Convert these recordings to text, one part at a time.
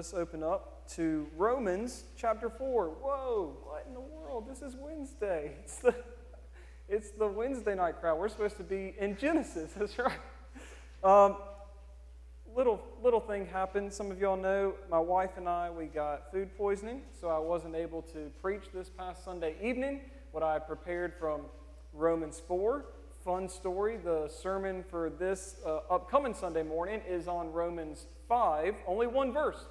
let's open up to Romans chapter 4. Whoa, what in the world? This is Wednesday. It's the, it's the Wednesday night crowd. We're supposed to be in Genesis. That's right. Um, little, little thing happened. Some of y'all know my wife and I, we got food poisoning, so I wasn't able to preach this past Sunday evening what I prepared from Romans 4 fun story. The sermon for this uh, upcoming Sunday morning is on Romans 5, only one verse.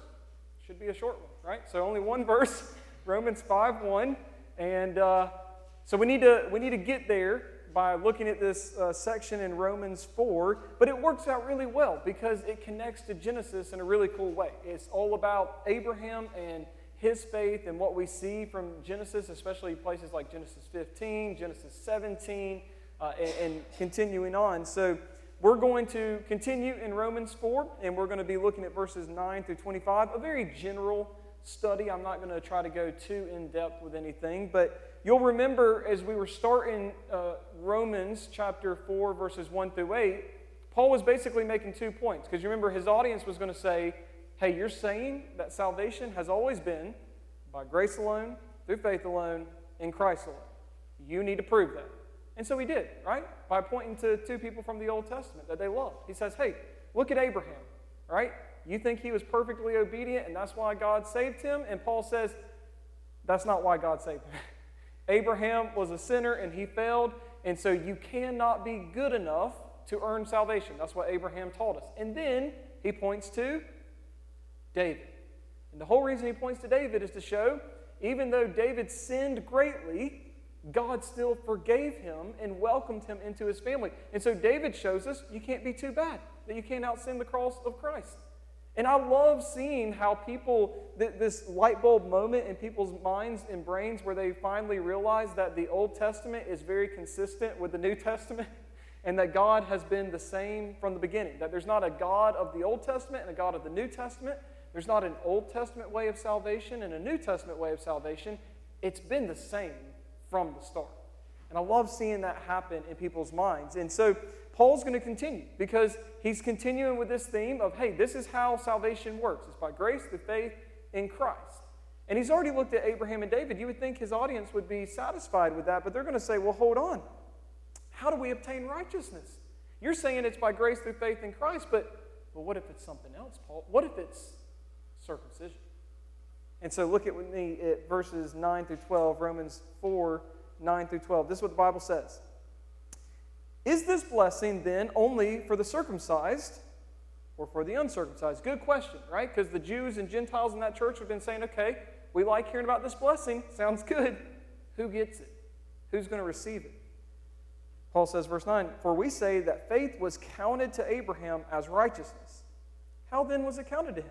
Should be a short one, right? So only one verse, Romans 5 1. And uh, so we need, to, we need to get there by looking at this uh, section in Romans 4, but it works out really well because it connects to Genesis in a really cool way. It's all about Abraham and his faith and what we see from Genesis, especially places like Genesis 15, Genesis 17 uh, and, and continuing on. So we're going to continue in Romans 4, and we're going to be looking at verses 9 through 25, a very general study. I'm not going to try to go too in depth with anything, but you'll remember as we were starting uh, Romans chapter 4, verses 1 through 8, Paul was basically making two points. Because you remember his audience was going to say, hey, you're saying that salvation has always been by grace alone, through faith alone, in Christ alone. You need to prove that. And so he did, right? By pointing to two people from the Old Testament that they loved. He says, hey, look at Abraham, right? You think he was perfectly obedient and that's why God saved him? And Paul says, that's not why God saved him. Abraham was a sinner and he failed, and so you cannot be good enough to earn salvation. That's what Abraham taught us. And then he points to David. And the whole reason he points to David is to show, even though David sinned greatly, God still forgave him and welcomed him into his family. And so David shows us you can't be too bad, that you can't outsin the cross of Christ. And I love seeing how people, this light bulb moment in people's minds and brains where they finally realize that the Old Testament is very consistent with the New Testament and that God has been the same from the beginning. That there's not a God of the Old Testament and a God of the New Testament. There's not an Old Testament way of salvation and a New Testament way of salvation. It's been the same from the start. And I love seeing that happen in people's minds. And so Paul's going to continue because he's continuing with this theme of, hey, this is how salvation works. It's by grace through faith in Christ. And he's already looked at Abraham and David. You would think his audience would be satisfied with that, but they're going to say, well, hold on. How do we obtain righteousness? You're saying it's by grace through faith in Christ, but, but what if it's something else, Paul? What if it's circumcision? And so look at with me at verses 9 through 12, Romans 4, 9 through 12. This is what the Bible says. Is this blessing then only for the circumcised or for the uncircumcised? Good question, right? Because the Jews and Gentiles in that church have been saying, okay, we like hearing about this blessing. Sounds good. Who gets it? Who's going to receive it? Paul says, verse 9, For we say that faith was counted to Abraham as righteousness. How then was it counted to him?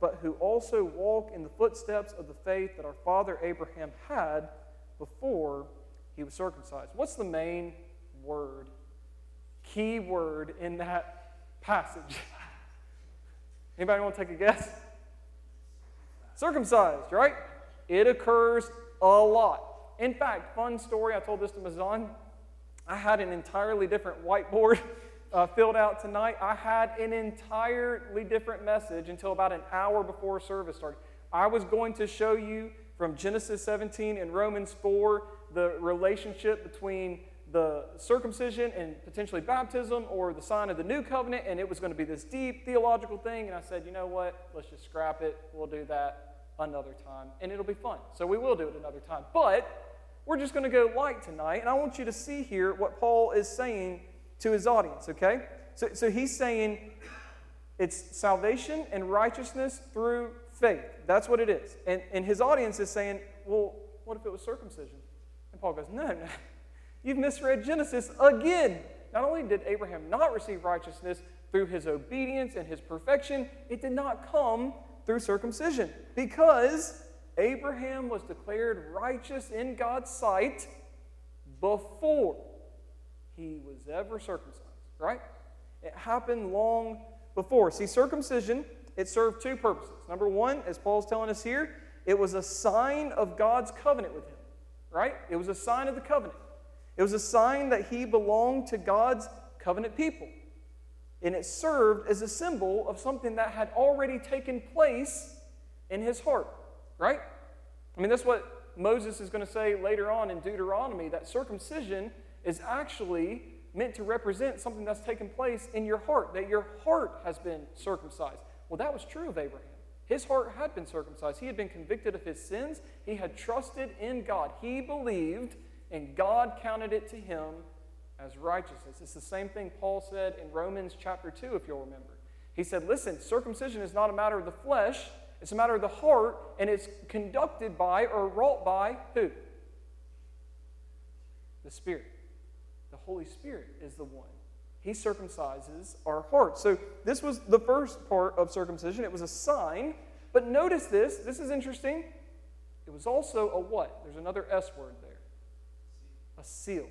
but who also walk in the footsteps of the faith that our father Abraham had before he was circumcised. What's the main word, key word in that passage? Anybody want to take a guess? Circumcised, right? It occurs a lot. In fact, fun story, I told this to Mazan. I had an entirely different whiteboard uh, filled out tonight, I had an entirely different message until about an hour before service started. I was going to show you from Genesis 17 and Romans 4 the relationship between the circumcision and potentially baptism or the sign of the new covenant, and it was going to be this deep theological thing. And I said, you know what? Let's just scrap it. We'll do that another time, and it'll be fun. So we will do it another time. But we're just going to go light tonight, and I want you to see here what Paul is saying to his audience, okay? So, so he's saying it's salvation and righteousness through faith. That's what it is. And, and his audience is saying, well, what if it was circumcision? And Paul goes, no, no. You've misread Genesis again. Not only did Abraham not receive righteousness through his obedience and his perfection, it did not come through circumcision because Abraham was declared righteous in God's sight before he was ever circumcised, right? It happened long before. See, circumcision, it served two purposes. Number one, as Paul's telling us here, it was a sign of God's covenant with him, right? It was a sign of the covenant. It was a sign that he belonged to God's covenant people. And it served as a symbol of something that had already taken place in his heart, right? I mean, that's what Moses is going to say later on in Deuteronomy that circumcision is actually meant to represent something that's taken place in your heart, that your heart has been circumcised. Well, that was true of Abraham. His heart had been circumcised. He had been convicted of his sins. He had trusted in God. He believed, and God counted it to him as righteousness. It's the same thing Paul said in Romans chapter 2, if you'll remember. He said, Listen, circumcision is not a matter of the flesh, it's a matter of the heart, and it's conducted by or wrought by who? The Spirit. The Holy Spirit is the one. He circumcises our hearts. So, this was the first part of circumcision. It was a sign. But notice this. This is interesting. It was also a what? There's another S word there. A seal.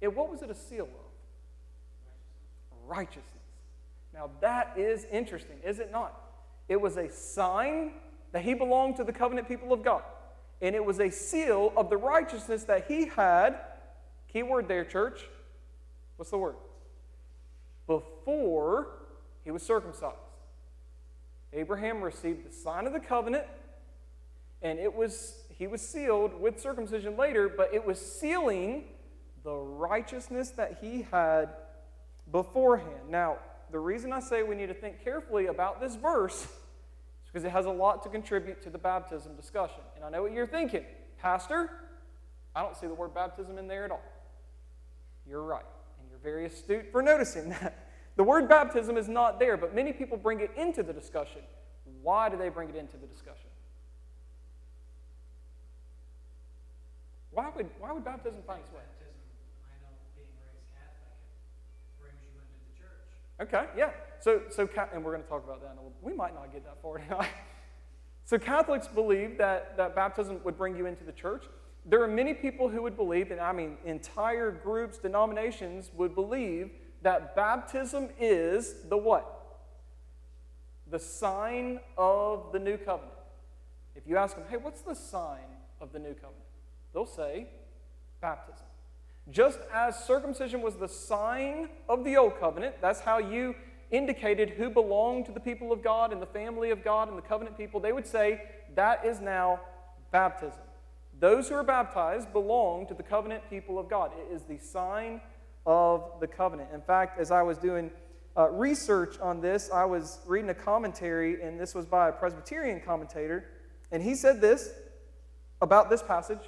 And what was it a seal of? Righteousness. Now, that is interesting, is it not? It was a sign that he belonged to the covenant people of God. And it was a seal of the righteousness that he had. Key word there, church. What's the word? Before he was circumcised. Abraham received the sign of the covenant, and it was he was sealed with circumcision later, but it was sealing the righteousness that he had beforehand. Now, the reason I say we need to think carefully about this verse is because it has a lot to contribute to the baptism discussion. And I know what you're thinking. Pastor, I don't see the word baptism in there at all. You're right. You're very astute for noticing that. The word baptism is not there, but many people bring it into the discussion. Why do they bring it into the discussion? Why would, why would baptism find its way? Baptism, I know, being raised Catholic, it brings you into the church. Okay, yeah. So, so and we're going to talk about that. In a little, we might not get that far tonight. So Catholics believe that, that baptism would bring you into the church. There are many people who would believe, and I mean entire groups, denominations would believe that baptism is the what? The sign of the new covenant. If you ask them, hey, what's the sign of the new covenant? They'll say baptism. Just as circumcision was the sign of the old covenant, that's how you indicated who belonged to the people of God and the family of God and the covenant people, they would say that is now baptism. Those who are baptized belong to the covenant people of God. It is the sign of the covenant. In fact, as I was doing uh, research on this, I was reading a commentary, and this was by a Presbyterian commentator, and he said this about this passage.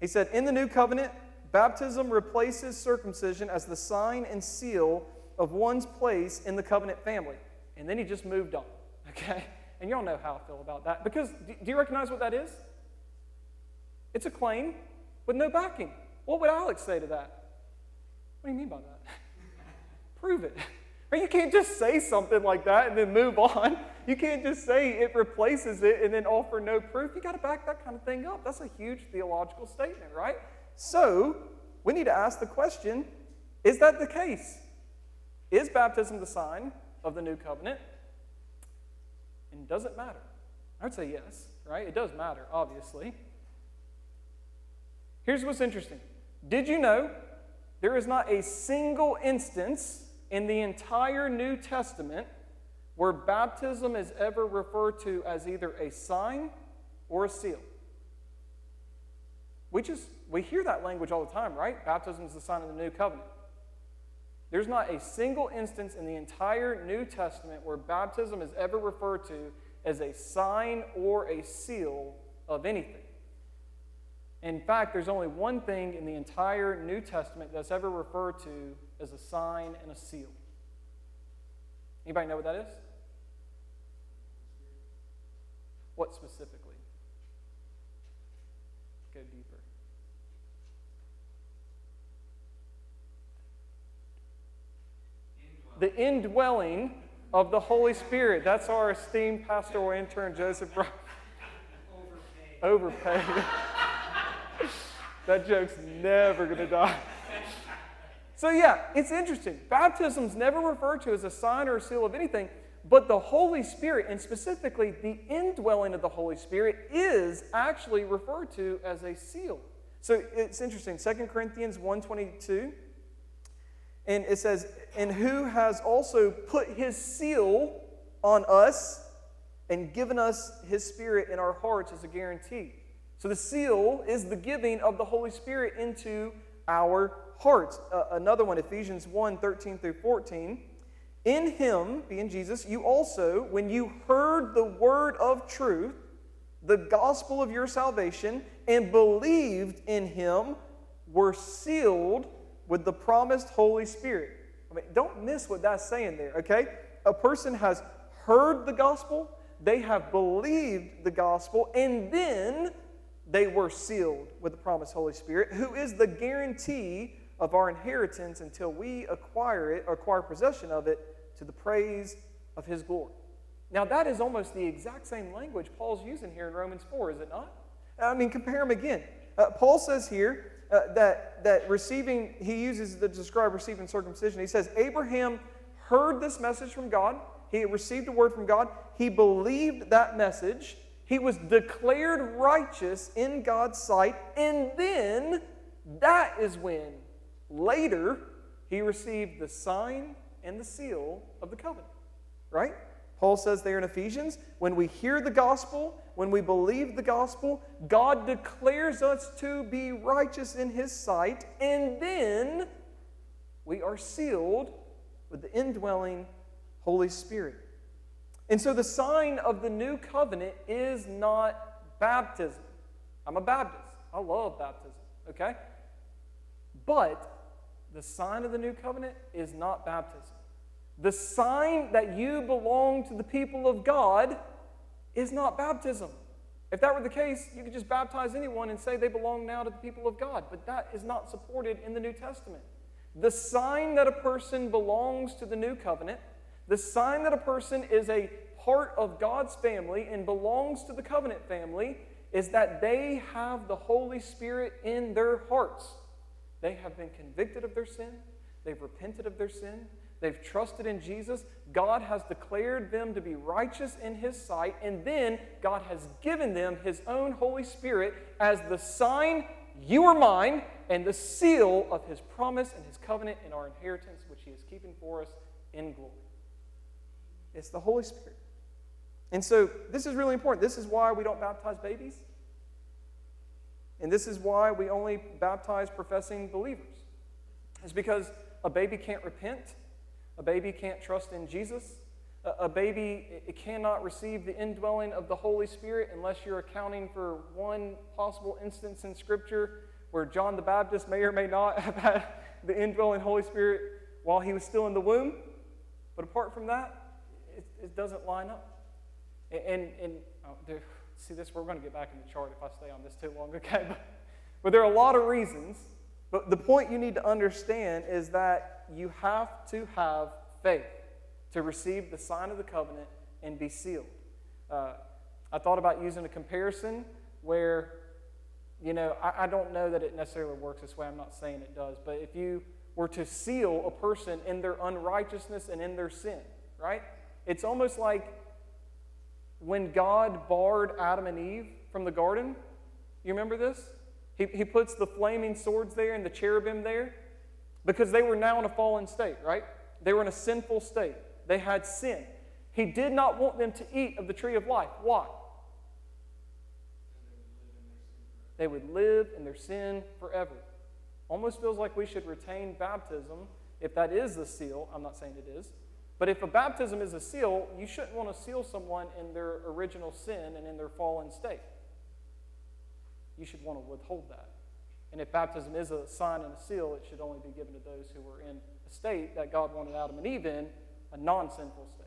He said, In the new covenant, Baptism replaces circumcision as the sign and seal of one's place in the covenant family. And then he just moved on, okay? And y'all know how I feel about that. Because do you recognize what that is? It's a claim with no backing. What would Alex say to that? What do you mean by that? Prove it. You can't just say something like that and then move on. You can't just say it replaces it and then offer no proof. You got to back that kind of thing up. That's a huge theological statement, right? So, we need to ask the question is that the case? Is baptism the sign of the new covenant? And does it matter? I would say yes, right? It does matter, obviously. Here's what's interesting Did you know there is not a single instance in the entire New Testament where baptism is ever referred to as either a sign or a seal? We just we hear that language all the time, right? Baptism is the sign of the new covenant. There's not a single instance in the entire New Testament where baptism is ever referred to as a sign or a seal of anything. In fact, there's only one thing in the entire New Testament that's ever referred to as a sign and a seal. Anybody know what that is? What specifically? Go deeper. the indwelling of the Holy Spirit. That's our esteemed pastoral intern, Joseph Brown. Overpaid. that joke's never going to die. So, yeah, it's interesting. Baptism's never referred to as a sign or a seal of anything, but the Holy Spirit, and specifically the indwelling of the Holy Spirit, is actually referred to as a seal. So it's interesting. 2 Corinthians 1.22, and it says, And who has also put his seal on us and given us his Spirit in our hearts as a guarantee. So the seal is the giving of the Holy Spirit into our hearts. Uh, another one, Ephesians 1 13 through 14. In him, being Jesus, you also, when you heard the word of truth, the gospel of your salvation, and believed in him, were sealed with the promised Holy Spirit. I mean, don't miss what that's saying there, okay? A person has heard the gospel, they have believed the gospel, and then they were sealed with the promised Holy Spirit, who is the guarantee of our inheritance until we acquire it, acquire possession of it to the praise of his glory. Now, that is almost the exact same language Paul's using here in Romans 4, is it not? I mean, compare them again. Uh, Paul says here uh, that, that receiving, he uses the describe receiving circumcision. He says, Abraham heard this message from God, he received a word from God, he believed that message, he was declared righteous in God's sight, and then that is when later he received the sign and the seal of the covenant. Right? Paul says there in Ephesians, when we hear the gospel, when we believe the gospel, God declares us to be righteous in his sight, and then we are sealed with the indwelling Holy Spirit. And so the sign of the new covenant is not baptism. I'm a Baptist. I love baptism, okay? But the sign of the new covenant is not baptism. The sign that you belong to the people of God is not baptism. If that were the case, you could just baptize anyone and say they belong now to the people of God, but that is not supported in the New Testament. The sign that a person belongs to the new covenant, the sign that a person is a part of God's family and belongs to the covenant family, is that they have the Holy Spirit in their hearts. They have been convicted of their sin, they've repented of their sin, they've trusted in Jesus. God has declared them to be righteous in His sight, and then God has given them His own Holy Spirit as the sign, you are mine, and the seal of His promise and His covenant and our inheritance, which He is keeping for us in glory. It's the Holy Spirit. And so, this is really important. This is why we don't baptize babies. And this is why we only baptize professing believers. It's because a baby can't repent, a baby can't trust in Jesus, a baby it cannot receive the indwelling of the Holy Spirit unless you're accounting for one possible instance in Scripture where John the Baptist may or may not have had the indwelling Holy Spirit while he was still in the womb. But apart from that, it, doesn't line up. And, and oh, see this, we're going to get back in the chart if I stay on this too long, okay? But, but there are a lot of reasons. But the point you need to understand is that you have to have faith to receive the sign of the covenant and be sealed. Uh, I thought about using a comparison where, you know, I, I don't know that it necessarily works this way. I'm not saying it does. But if you were to seal a person in their unrighteousness and in their sin, right? It's almost like when God barred Adam and Eve from the garden, you remember this? He, he puts the flaming swords there and the cherubim there because they were now in a fallen state, right? They were in a sinful state. They had sin. He did not want them to eat of the tree of life. Why? They would live in their sin forever. Almost feels like we should retain baptism if that is the seal. I'm not saying it is. But if a baptism is a seal, you shouldn't want to seal someone in their original sin and in their fallen state. You should want to withhold that. And if baptism is a sign and a seal, it should only be given to those who were in a state that God wanted Adam and Eve in, a non sinful state.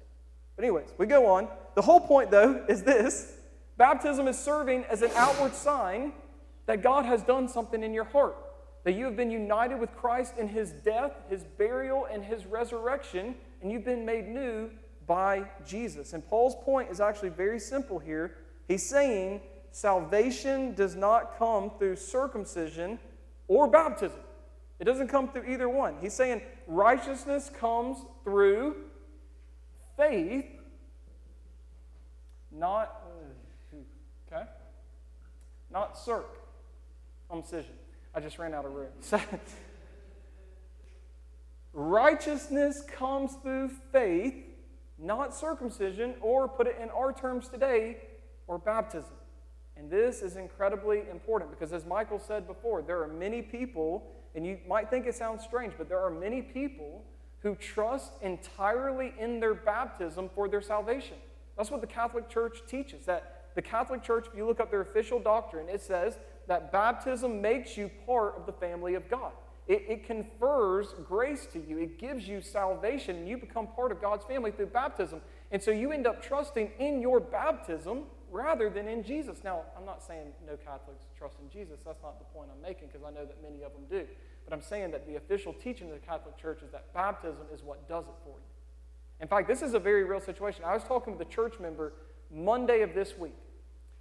But, anyways, we go on. The whole point, though, is this baptism is serving as an outward sign that God has done something in your heart, that you have been united with Christ in his death, his burial, and his resurrection and you've been made new by Jesus. And Paul's point is actually very simple here. He's saying salvation does not come through circumcision or baptism. It doesn't come through either one. He's saying righteousness comes through faith, not okay, not circumcision. I just ran out of room. righteousness comes through faith, not circumcision, or put it in our terms today, or baptism. And this is incredibly important because, as Michael said before, there are many people, and you might think it sounds strange, but there are many people who trust entirely in their baptism for their salvation. That's what the Catholic Church teaches. That the Catholic Church, if you look up their official doctrine, it says that baptism makes you part of the family of God. It, it, confers grace to you. It gives you salvation, and you become part of God's family through baptism. And so you end up trusting in your baptism rather than in Jesus. Now, I'm not saying no Catholics trust in Jesus. That's not the point I'm making because I know that many of them do. But I'm saying that the official teaching of the Catholic Church is that baptism is what does it for you. In fact, this is a very real situation. I was talking with a church member Monday of this week.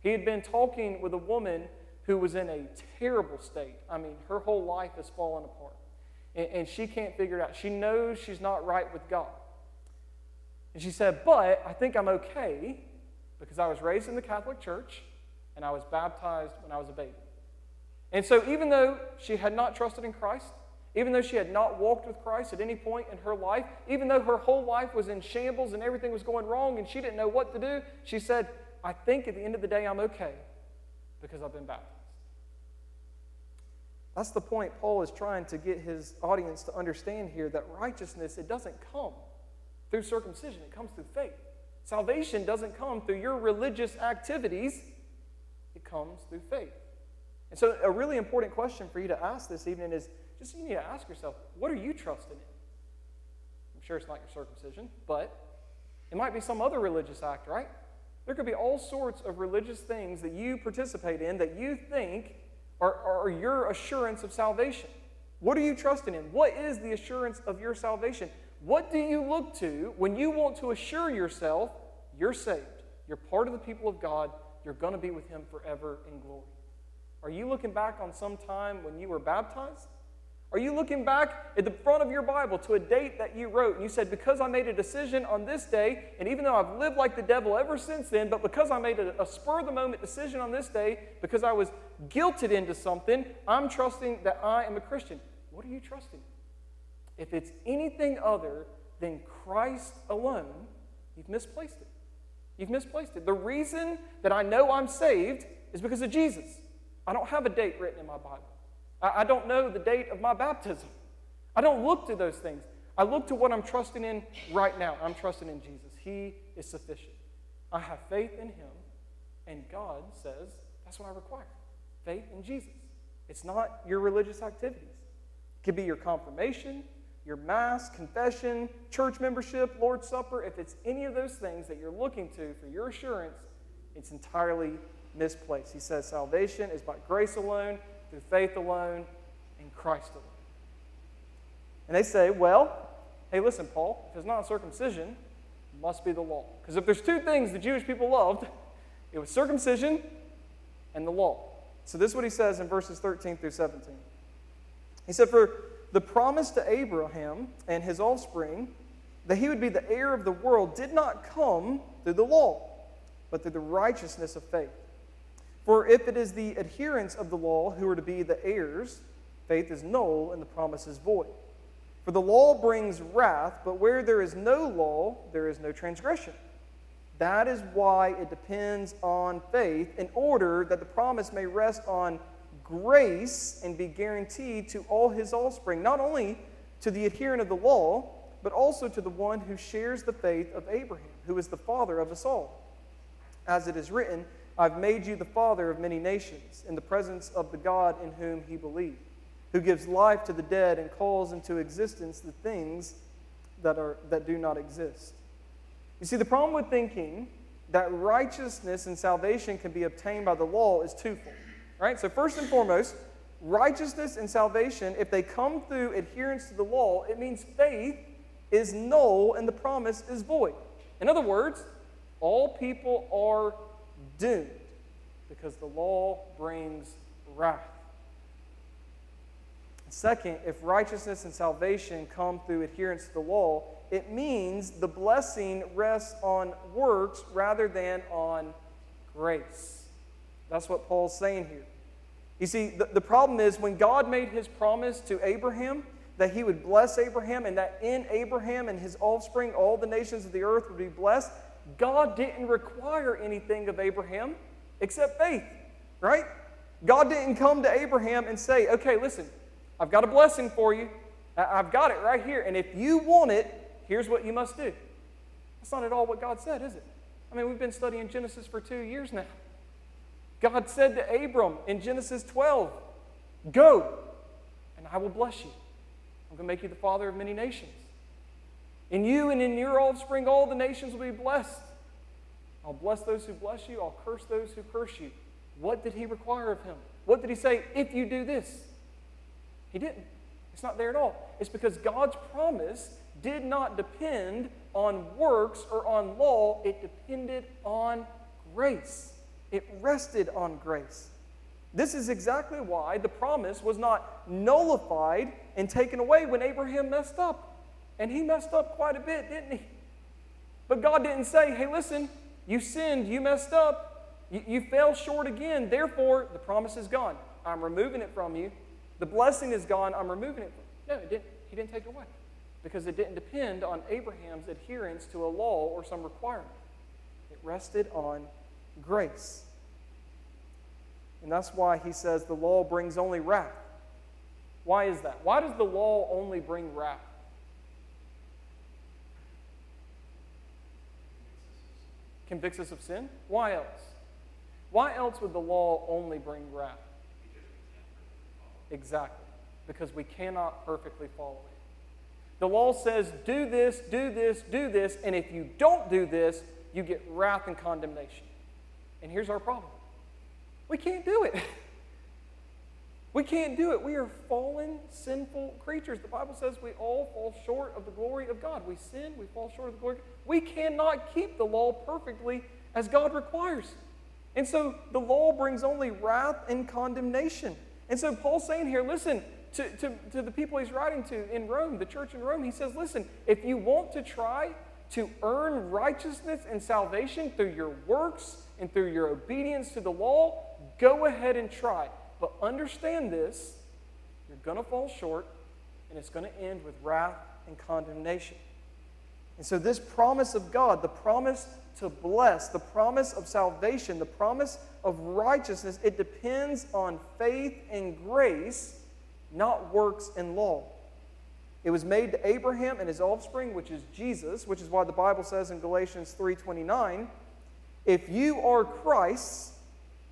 He had been talking with a woman who was in a terrible state. I mean, her whole life has fallen apart. And, and she can't figure it out. She knows she's not right with God. And she said, But I think I'm okay because I was raised in the Catholic Church and I was baptized when I was a baby. And so, even though she had not trusted in Christ, even though she had not walked with Christ at any point in her life, even though her whole life was in shambles and everything was going wrong and she didn't know what to do, she said, I think at the end of the day I'm okay because I've been baptized. That's the point Paul is trying to get his audience to understand here that righteousness, it doesn't come through circumcision, it comes through faith. Salvation doesn't come through your religious activities, it comes through faith. And so, a really important question for you to ask this evening is just you need to ask yourself, what are you trusting in? I'm sure it's not your circumcision, but it might be some other religious act, right? There could be all sorts of religious things that you participate in that you think are your assurance of salvation. What are you trusting in? What is the assurance of your salvation? What do you look to when you want to assure yourself you're saved? You're part of the people of God. You're going to be with Him forever in glory. Are you looking back on some time when you were baptized? Are you looking back at the front of your Bible to a date that you wrote and you said, Because I made a decision on this day, and even though I've lived like the devil ever since then, but because I made a, a spur of the moment decision on this day, because I was guilted into something, I'm trusting that I am a Christian. What are you trusting? If it's anything other than Christ alone, you've misplaced it. You've misplaced it. The reason that I know I'm saved is because of Jesus. I don't have a date written in my Bible. I, don't know the date of my baptism. I don't look to those things. I look to what I'm trusting in right now. I'm trusting in Jesus. He is sufficient. I have faith in Him, and God says that's what I require faith in Jesus. It's not your religious activities. It could be your confirmation, your Mass, confession, church membership, Lord's Supper, if it's any of those things that you're looking to for your assurance, it's entirely misplaced. He says salvation is by grace alone, through faith alone, in Christ alone. And they say, well, hey, listen, Paul, if it's not circumcision, it must be the law. Because if there's two things the Jewish people loved, it was circumcision and the law. So this is what he says in verses 13 through 17. He said, For the promise to Abraham and his offspring that he would be the heir of the world did not come through the law, but through the righteousness of faith. For if it is the adherents of the law who are to be the heirs, faith is null and the promise is void. For the law brings wrath, but where there is no law, there is no transgression. That is why it depends on faith, in order that the promise may rest on grace and be guaranteed to all his offspring, not only to the adherent of the law, but also to the one who shares the faith of Abraham, who is the father of us all. As it is written, I've made you the father of many nations, in the presence of the God in whom he believed, who gives life to the dead and calls into existence the things that, are, that do not exist. You see, the problem with thinking that righteousness and salvation can be obtained by the law is twofold. Right? So, first and foremost, righteousness and salvation, if they come through adherence to the law, it means faith is null and the promise is void. In other words, all people are doomed because the law brings wrath. Second, if righteousness and salvation come through adherence to the law, it means the blessing rests on works rather than on grace. That's what Paul's saying here. You see, the, the problem is when God made his promise to Abraham that he would bless Abraham and that in Abraham and his offspring all the nations of the earth would be blessed, God didn't require anything of Abraham except faith, right? God didn't come to Abraham and say, okay, listen, I've got a blessing for you. I've got it right here. And if you want it, here's what you must do. That's not at all what God said, is it? I mean, we've been studying Genesis for two years now. God said to Abram in Genesis 12, Go, and I will bless you. I'm going to make you the father of many nations. In you and in your offspring, all the nations will be blessed. I'll bless those who bless you, I'll curse those who curse you. What did he require of him? What did he say? If you do this, he didn't. It's not there at all. It's because God's promise did not depend on works or on law, it depended on grace. It rested on grace. This is exactly why the promise was not nullified and taken away when Abraham messed up. And he messed up quite a bit, didn't he? But God didn't say, hey, listen, you sinned, you messed up, you, you fell short again, therefore the promise is gone. I'm removing it from you. The blessing is gone, I'm removing it. No, it didn't. He didn't take it away because it didn't depend on Abraham's adherence to a law or some requirement. It rested on grace. And that's why he says the law brings only wrath. Why is that? Why does the law only bring wrath? Convicts us of sin? Why else? Why else would the law only bring wrath? Exactly. Because we cannot perfectly follow it. The law says, do this, do this, do this, and if you don't do this, you get wrath and condemnation. And here's our problem we can't do it. We can't do it. We are fallen, sinful creatures. The Bible says we all fall short of the glory of God. We sin, we fall short of the glory. We cannot keep the law perfectly as God requires. And so the law brings only wrath and condemnation. And so Paul's saying here, listen, to, to, to the people he's writing to in Rome, the church in Rome, he says, listen, if you want to try to earn righteousness and salvation through your works and through your obedience to the law, go ahead and try. But understand this you're going to fall short, and it's going to end with wrath and condemnation. And so, this promise of God, the promise to bless, the promise of salvation, the promise of righteousness, it depends on faith and grace, not works and law. It was made to Abraham and his offspring, which is Jesus, which is why the Bible says in Galatians 3:29, if you are Christ's,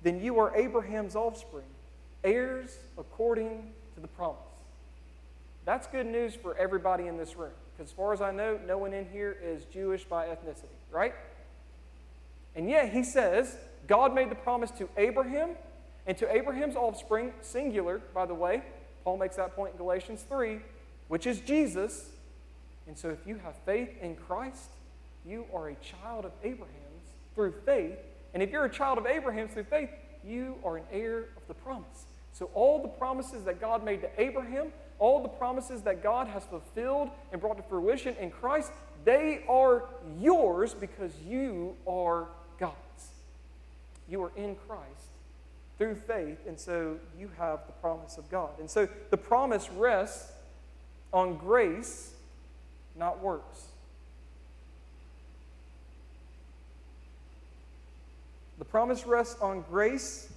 then you are Abraham's offspring, heirs according to the promise. That's good news for everybody in this room. Because as far as I know, no one in here is Jewish by ethnicity, right? And yet he says, God made the promise to Abraham and to Abraham's offspring, singular, by the way. Paul makes that point in Galatians 3, which is Jesus. And so if you have faith in Christ, you are a child of Abraham's through faith. And if you're a child of Abraham's through faith, you are an heir of the promise. So all the promises that God made to Abraham, all the promises that God has fulfilled and brought to fruition in Christ, they are yours because you are God's. You are in Christ through faith, and so you have the promise of God. And so the promise rests on grace, not works. The promise rests on grace,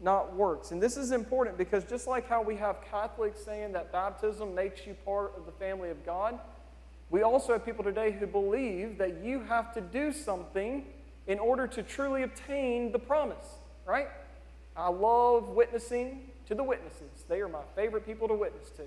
not works. And this is important because just like how we have Catholics saying that baptism makes you part of the family of God, we also have people today who believe that you have to do something in order to truly obtain the promise, right? I love witnessing to the witnesses. They are my favorite people to witness to.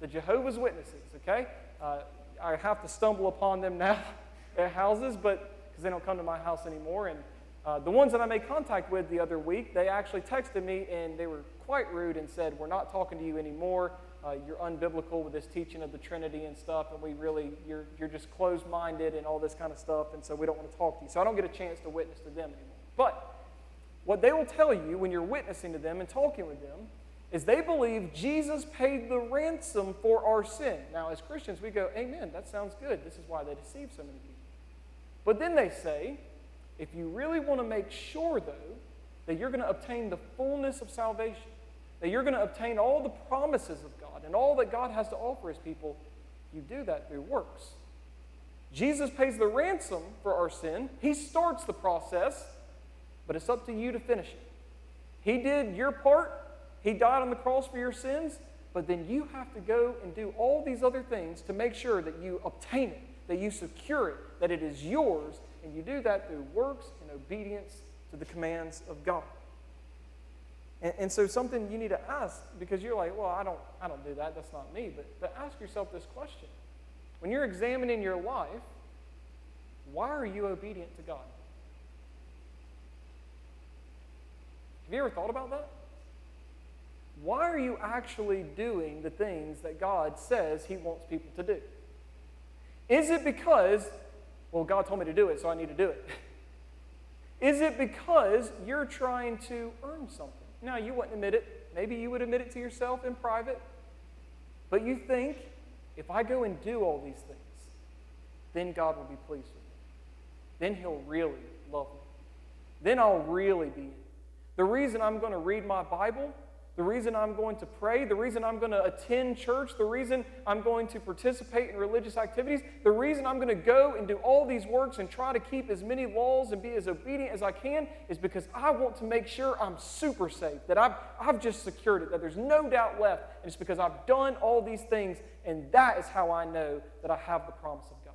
The Jehovah's Witnesses, okay? Uh, I have to stumble upon them now at houses, but because they don't come to my house anymore. And uh, the ones that I made contact with the other week, they actually texted me and they were quite rude and said, We're not talking to you anymore. uh, you're unbiblical with this teaching of the Trinity and stuff, and we really, you're, you're just closed minded and all this kind of stuff, and so we don't want to talk to you. So I don't get a chance to witness to them anymore. But what they will tell you when you're witnessing to them and talking with them is they believe Jesus paid the ransom for our sin. Now, as Christians, we go, Amen, that sounds good. This is why they deceive so many people. But then they say, if you really want to make sure, though, that you're going to obtain the fullness of salvation, that you're going to obtain all the promises of God and all that God has to offer his people, you do that through works. Jesus pays the ransom for our sin, he starts the process, but it's up to you to finish it. He did your part, he died on the cross for your sins, but then you have to go and do all these other things to make sure that you obtain it, that you secure it, that it is yours, and you do that through works and obedience to the commands of God. And, and, so something you need to ask, because you're like, well, I don't, I don't do that, that's not me. But, but ask yourself this question. When you're examining your life, why are you obedient to God? Have you ever thought about that? Why are you actually doing the things that God says He wants people to do? Is it because, well, God told me to do it, so I need to do it? Is it because you're trying to earn something? Now, you wouldn't admit it. Maybe you would admit it to yourself in private. But you think, if I go and do all these things, then God will be pleased with me. Then He'll really love me. Then I'll really be. The reason I'm going to read my Bible the reason I'm going to pray, the reason I'm going to attend church, the reason I'm going to participate in religious activities, the reason I'm going to go and do all these works and try to keep as many laws and be as obedient as I can is because I want to make sure I'm super safe, that I've, I've just secured it, that there's no doubt left. And it's because I've done all these things, and that is how I know that I have the promise of God.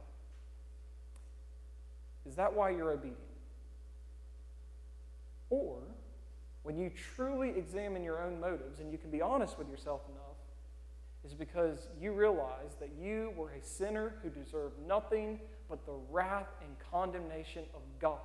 Is that why you're obedient? Or when you truly examine your own motives and you can be honest with yourself enough, is because you realize that you were a sinner who deserved nothing but the wrath and condemnation of God.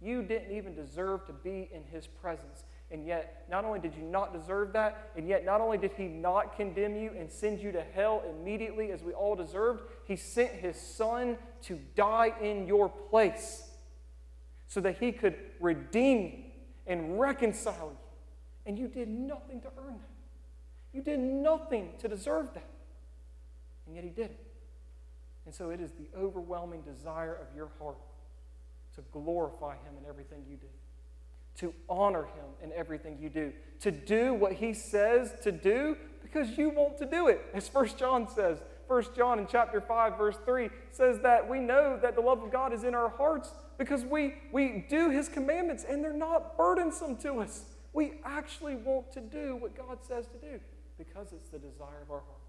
You didn't even deserve to be in His presence. And yet, not only did you not deserve that, and yet not only did He not condemn you and send you to hell immediately as we all deserved, He sent His Son to die in your place so that He could redeem you and reconcile you. And you did nothing to earn that. You did nothing to deserve that. And yet He did it. And so it is the overwhelming desire of your heart to glorify Him in everything you do, to honor Him in everything you do, to do what He says to do because you want to do it. As First John says, First John in chapter 5, verse 3 says that we know that the love of God is in our hearts because we, we do His commandments and they're not burdensome to us. We actually want to do what God says to do because it's the desire of our heart,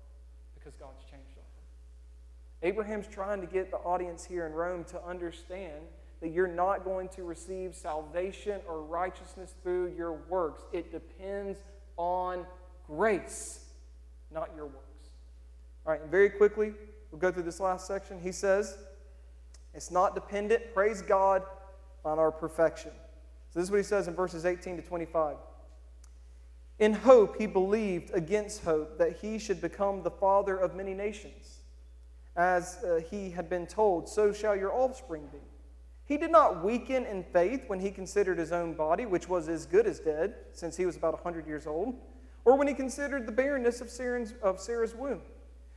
because God's changed our heart. Abraham's trying to get the audience here in Rome to understand that you're not going to receive salvation or righteousness through your works. It depends on grace, not your works. All right, and very quickly, we'll go through this last section. He says, it's not dependent, praise God, on our perfection. So, this is what he says in verses 18 to 25. In hope, he believed against hope that he should become the father of many nations. As uh, he had been told, so shall your offspring be. He did not weaken in faith when he considered his own body, which was as good as dead, since he was about 100 years old, or when he considered the barrenness of Sarah's, of Sarah's womb.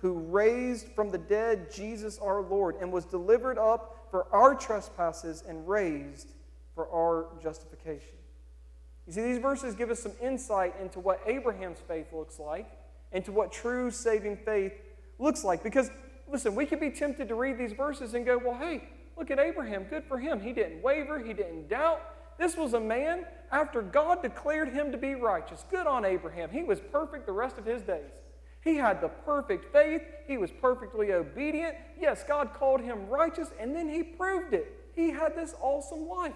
who raised from the dead Jesus our Lord and was delivered up for our trespasses and raised for our justification. You see, these verses give us some insight into what Abraham's faith looks like, and to what true saving faith looks like. Because, listen, we could be tempted to read these verses and go, well, hey, look at Abraham. Good for him. He didn't waver, he didn't doubt. This was a man after God declared him to be righteous. Good on Abraham. He was perfect the rest of his days. He had the perfect faith. He was perfectly obedient. Yes, God called him righteous, and then he proved it. He had this awesome life.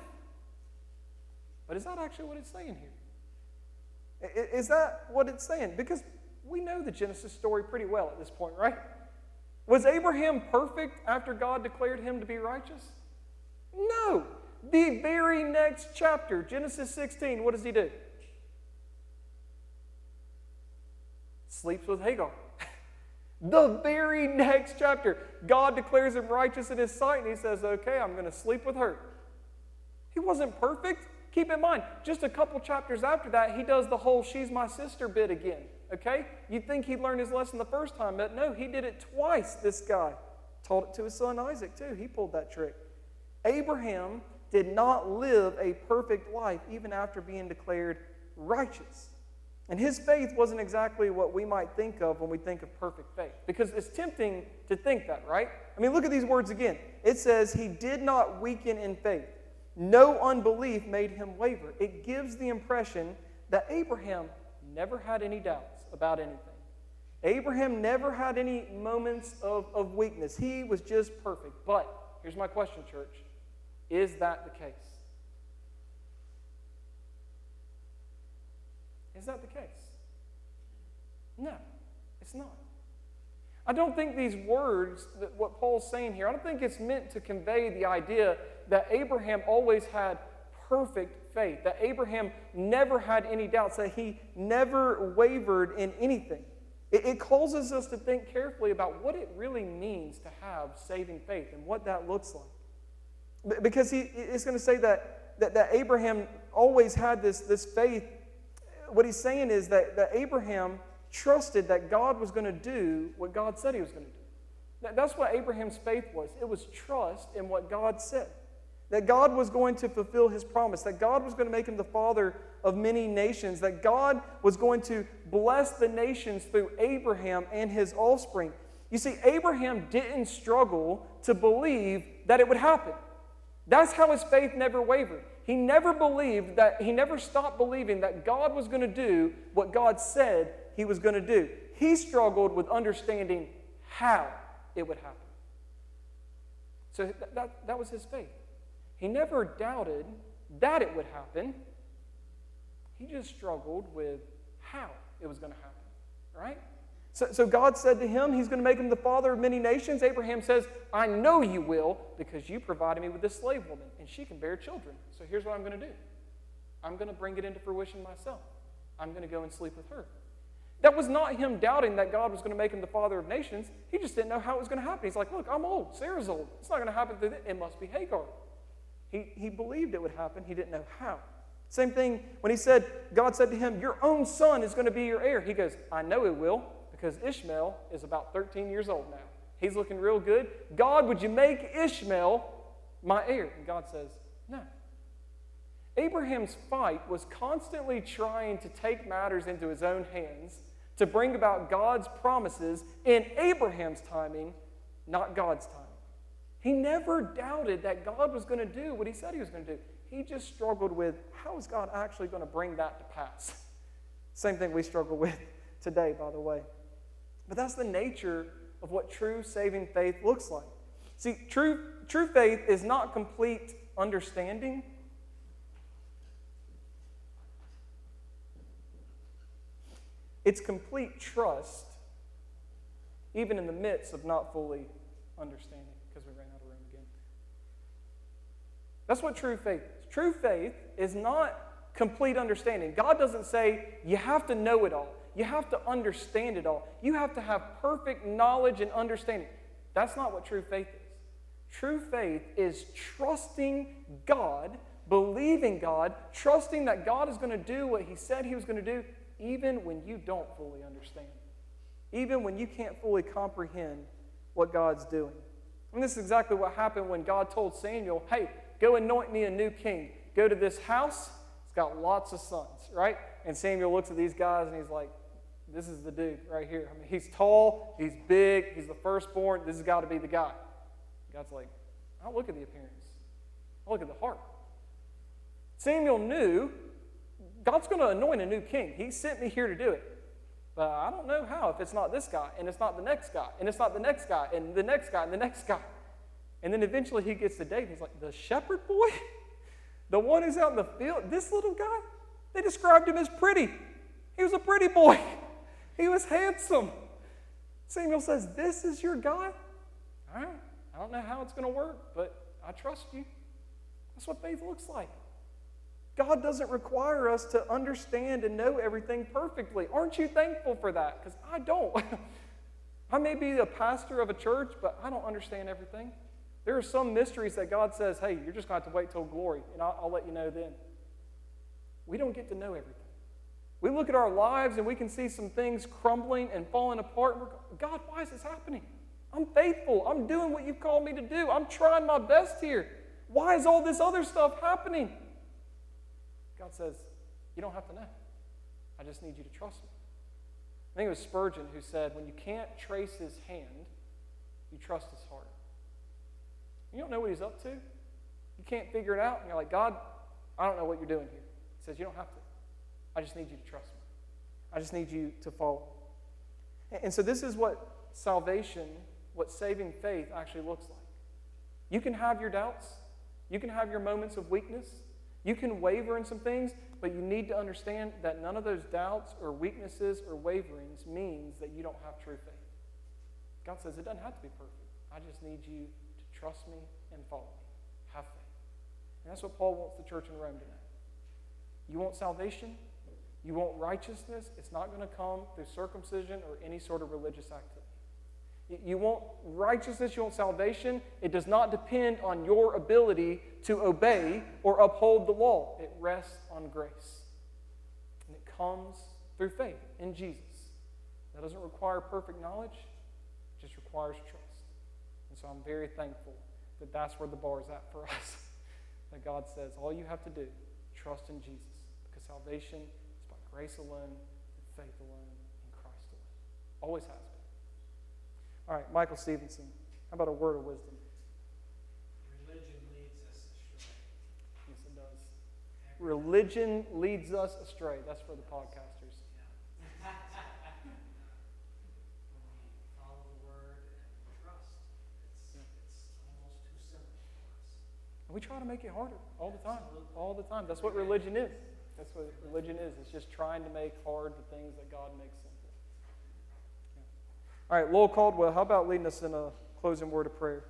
But is that actually what it's saying here? Is that what it's saying? Because we know the Genesis story pretty well at this point, right? Was Abraham perfect after God declared him to be righteous? No. The very next chapter, Genesis 16, what does he do? Sleeps with Hagar. the very next chapter, God declares him righteous in his sight, and he says, Okay, I'm going to sleep with her. He wasn't perfect. Keep in mind, just a couple chapters after that, he does the whole she's my sister bit again. Okay? You'd think he'd learned his lesson the first time, but no, he did it twice, this guy. Taught it to his son Isaac, too. He pulled that trick. Abraham did not live a perfect life even after being declared righteous. And his faith wasn't exactly what we might think of when we think of perfect faith. Because it's tempting to think that, right? I mean, look at these words again. It says, He did not weaken in faith. No unbelief made him waver. It gives the impression that Abraham never had any doubts about anything. Abraham never had any moments of, of weakness. He was just perfect. But here's my question, church Is that the case? Is that the case? No, it's not. I don't think these words, that what Paul's saying here, I don't think it's meant to convey the idea that Abraham always had perfect faith, that Abraham never had any doubts, that he never wavered in anything. It, it causes us to think carefully about what it really means to have saving faith and what that looks like. Because he is going to say that, that, that Abraham always had this, this faith. What he's saying is that, that Abraham trusted that God was going to do what God said he was going to do. That's what Abraham's faith was. It was trust in what God said. That God was going to fulfill his promise, that God was going to make him the father of many nations, that God was going to bless the nations through Abraham and his offspring. You see, Abraham didn't struggle to believe that it would happen. That's how his faith never wavered. He never believed that, he never stopped believing that God was going to do what God said he was going to do. He struggled with understanding how it would happen. So that, that, that was his faith. He never doubted that it would happen. He just struggled with how it was going to happen, right? So, so God said to him, He's going to make him the father of many nations. Abraham says, I know you will because you provided me with this slave woman and she can bear children. So here's what I'm going to do I'm going to bring it into fruition myself. I'm going to go and sleep with her. That was not him doubting that God was going to make him the father of nations. He just didn't know how it was going to happen. He's like, Look, I'm old. Sarah's old. It's not going to happen. It must be Hagar. He, he believed it would happen. He didn't know how. Same thing when he said, God said to him, Your own son is going to be your heir. He goes, I know it will because Ishmael is about 13 years old now. He's looking real good. God, would you make Ishmael my heir? And God says, No. Abraham's fight was constantly trying to take matters into his own hands to bring about God's promises in Abraham's timing, not God's timing. He never doubted that God was going to do what he said he was going to do. He just struggled with how is God actually going to bring that to pass? Same thing we struggle with today, by the way. But that's the nature of what true saving faith looks like. See, true, true faith is not complete understanding, It's complete trust, even in the midst of not fully understanding, because we ran out of room again. That's what true faith is. True faith is not complete understanding. God doesn't say you have to know it all, you have to understand it all, you have to have perfect knowledge and understanding. That's not what true faith is. True faith is trusting God, believing God, trusting that God is going to do what He said He was going to do, even when you don't fully understand, even when you can't fully comprehend what God's doing. And this is exactly what happened when God told Samuel, hey, go anoint me a new king. Go to this house, it's got lots of sons, right? And Samuel looks at these guys and he's like, this is the dude right here. I mean, he's tall, he's big, he's the firstborn. This has got to be the guy. God's like, I don't look at the appearance, I look at the heart. Samuel knew God's going to anoint a new king. He sent me here to do it. But I don't know how if it's not this guy, and it's not the next guy, and it's not the next guy, and the next guy, and the next guy. And then eventually he gets to David. He's like, The shepherd boy? The one who's out in the field? This little guy? They described him as pretty. He was a pretty boy, he was handsome. Samuel says, This is your guy? All right. I don't know how it's going to work, but I trust you. That's what faith looks like. God doesn't require us to understand and know everything perfectly. Aren't you thankful for that? Because I don't. I may be a pastor of a church, but I don't understand everything. There are some mysteries that God says, hey, you're just going to have to wait till glory, and I'll, I'll let you know then. We don't get to know everything. We look at our lives and we can see some things crumbling and falling apart. We're, God, why is this happening? I'm faithful. I'm doing what you've called me to do. I'm trying my best here. Why is all this other stuff happening? God says, You don't have to know. I just need you to trust me. I think it was Spurgeon who said, When you can't trace his hand, you trust his heart. You don't know what he's up to. You can't figure it out. And you're like, God, I don't know what you're doing here. He says, You don't have to. I just need you to trust me. I just need you to follow. And so, this is what salvation, what saving faith actually looks like. You can have your doubts, you can have your moments of weakness, you can waver in some things, but you need to understand that none of those doubts or weaknesses or waverings means that you don't have true faith. God says it doesn't have to be perfect. I just need you to trust me and follow me. Have faith. And that's what Paul wants the church in Rome to know. You want salvation? You want righteousness? It's not going to come through circumcision or any sort of religious activity. You want righteousness, you want salvation. It does not depend on your ability to obey or uphold the law, it rests on grace. And it comes through faith in Jesus. That doesn't require perfect knowledge, it just requires trust. And so I'm very thankful that that's where the bar is at for us. that God says, all you have to do, trust in Jesus. Because salvation grace alone, faith alone, in Christ alone. Always has been. All right, Michael Stevenson. How about a word of wisdom? Religion leads us astray. Yes, it does. Religion leads us astray. That's for the podcasters. We follow the word and trust, it's, it's almost too simple for us. And we try to make it harder all the time. All the time. That's what religion is. That's what religion is. It's just trying to make hard the things that God makes simple. Yeah. All right, Lowell Caldwell, how about leading us in a closing word of prayer?